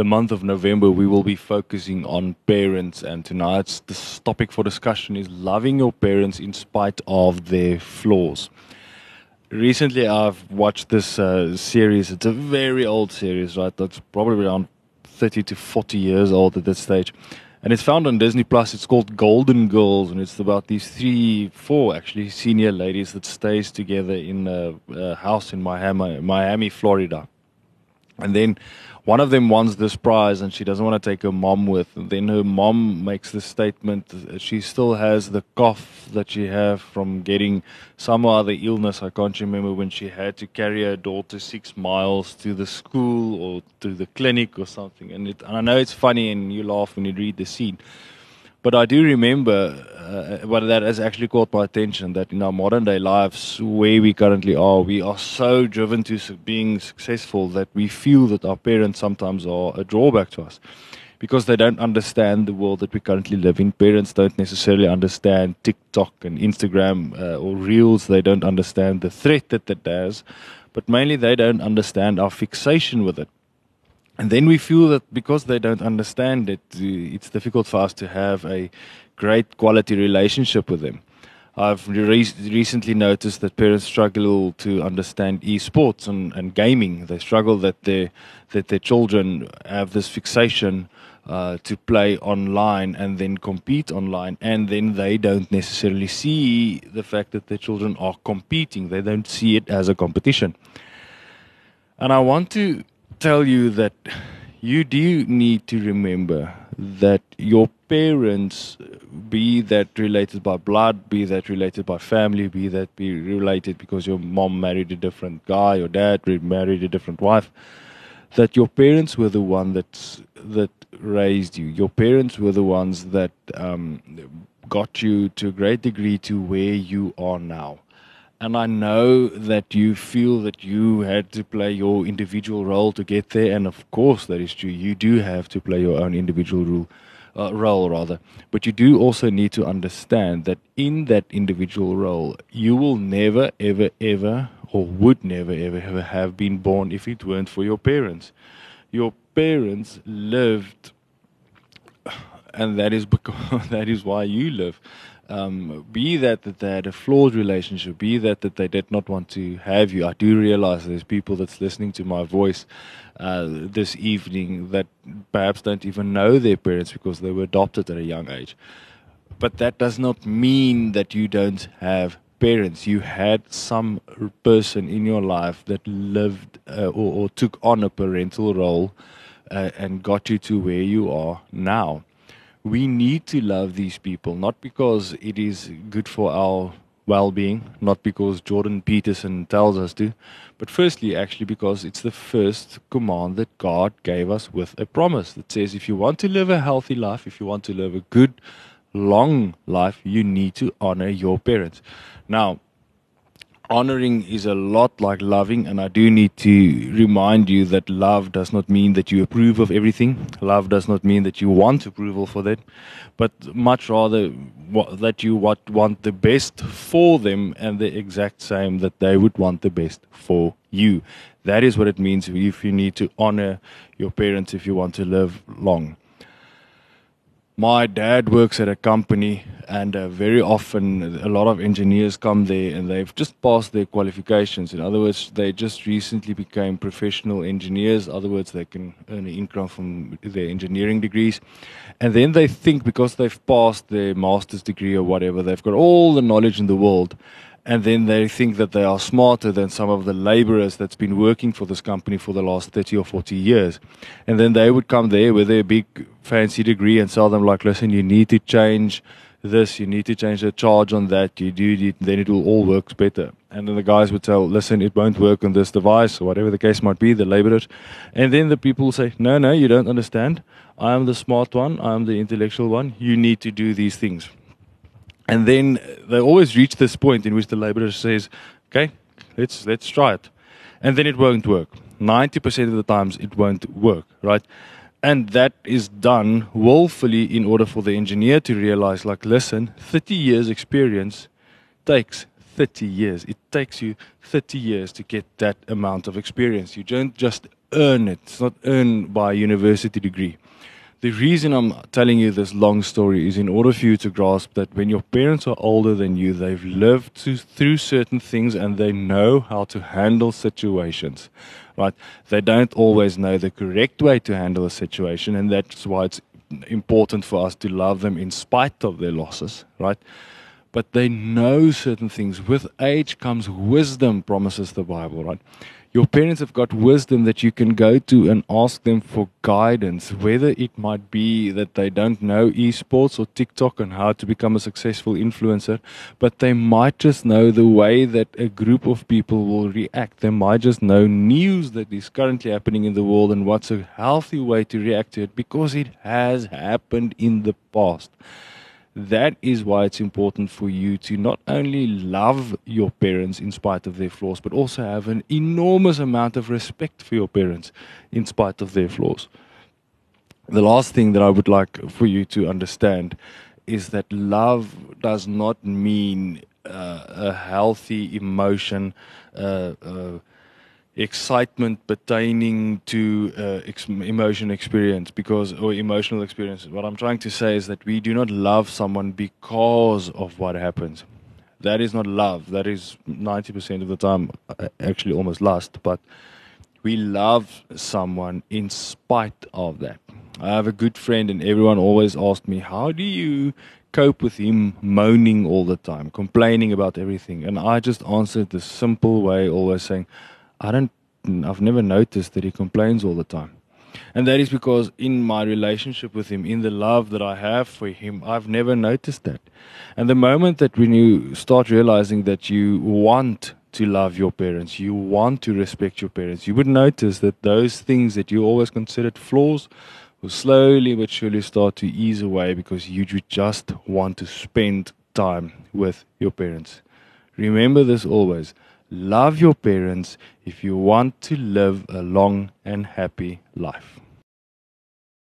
the month of November, we will be focusing on parents. And tonight's topic for discussion is loving your parents in spite of their flaws. Recently, I've watched this uh, series. It's a very old series, right? That's probably around 30 to 40 years old at this stage. And it's found on Disney Plus. It's called Golden Girls, and it's about these three, four actually senior ladies that stays together in a, a house in Miami, Miami, Florida. And then one of them wants this prize and she doesn't want to take her mom with. And then her mom makes the statement she still has the cough that she have from getting some other illness. I can't remember when she had to carry her daughter six miles to the school or to the clinic or something. And, it, and I know it's funny and you laugh when you read the scene. But I do remember uh, what that has actually caught my attention that in our modern day lives, where we currently are, we are so driven to being successful that we feel that our parents sometimes are a drawback to us because they don't understand the world that we currently live in. Parents don't necessarily understand TikTok and Instagram uh, or Reels. They don't understand the threat that that does, but mainly they don't understand our fixation with it. And then we feel that because they don't understand it, it's difficult for us to have a great quality relationship with them. I've re- recently noticed that parents struggle to understand esports and, and gaming. They struggle that their that their children have this fixation uh, to play online and then compete online, and then they don't necessarily see the fact that their children are competing. They don't see it as a competition. And I want to tell you that you do need to remember that your parents, be that related by blood, be that related by family, be that be related because your mom married a different guy, your dad married a different wife, that your parents were the one that that raised you. Your parents were the ones that um, got you to a great degree to where you are now. And I know that you feel that you had to play your individual role to get there. And of course, that is true. You do have to play your own individual role. Uh, role rather, but you do also need to understand that in that individual role, you will never, ever, ever, or would never, ever, ever have been born if it weren't for your parents. Your parents lived, and that is because that is why you live um, be that that they had a flawed relationship, be that that they did not want to have you. I do realize there's people that's listening to my voice uh, this evening that perhaps don't even know their parents because they were adopted at a young age. But that does not mean that you don't have parents. You had some person in your life that lived uh, or, or, took on a parental role uh, and got you to where you are now we need to love these people, not because it is good for our well being, not because Jordan Peterson tells us to, but firstly, actually, because it's the first command that God gave us with a promise that says if you want to live a healthy life, if you want to live a good, long life, you need to honor your parents. Now, honoring is a lot like loving, and I do need to remind you that love does not mean that you approve of everything. Love does not mean that you want approval for that, but much rather that you want the best for them, and the exact same that they would want the best for you. That is what it means if you need to honor your parents if you want to live long my dad works at a company, and uh, very often a lot of engineers come there and they've just passed their qualifications. In other words, they just recently became professional engineers. In other words, they can earn an income from their engineering degrees. And then they think because they've passed their master's degree or whatever, they've got all the knowledge in the world and then they think that they are smarter than some of the laborers that's been working for this company for the last 30 or 40 years. And then they would come there with their big fancy degree and tell them like, listen, you need to change this, you need to change the charge on that, you do it, then it will all work better. And then the guys would tell, listen, it won't work on this device or whatever the case might be, the laborers. And then the people say, no, no, you don't understand. I am the smart one, I am the intellectual one, you need to do these things. And then they always reach this point in which the laborer says, "Okay, let's let's try it," and then it won't work. Ninety percent of the times, it won't work, right? And that is done willfully in order for the engineer to realize, like, listen, thirty years experience takes 30 years. It takes you 30 years to get that amount of experience. You don't just earn it, it's not earned by a university degree. The reason I'm telling you this long story is in order for you to grasp that when your parents are older than you, they've lived to, through certain things and they know how to handle situations, right? They don't always know the correct way to handle a situation, and that's why it's important for us to love them in spite of their losses, right? But they know certain things. With age comes wisdom, promises the Bible, right? Your parents have got wisdom that you can go to and ask them for guidance, whether it might be that they don't know esports or TikTok and how to become a successful influencer, but they might just know the way that a group of people will react. They might just know news that is currently happening in the world and what's a healthy way to react to it because it has happened in the past that is why it's important for you to not only love your parents in spite of their flaws, but also have an enormous amount of respect for your parents in spite of their flaws. The last thing that I would like for you to understand is that love does not mean uh, a healthy emotion. Uh, uh, excitement pertaining to uh, ex- emotion experience because or emotional experience. What i'm trying to say is that we do not love someone because of what happens. That is not love. That is 90% of the time uh, actually almost lust but we love someone in spite of that. I have a good friend and everyone always asked me how do you cope with him moaning all the time complaining about everything? And i just answered the simple way always saying I don't I've never noticed that he complains all the time. And that is because in my relationship with him, in the love that I have for him, I've never noticed that. And the moment that when you start realizing that you want to love your parents, you want to respect your parents, you would notice that those things that you always considered flaws will slowly but surely start to ease away because you just want to spend time with your parents. Remember this always. Love your parents if you want to live a long and happy life.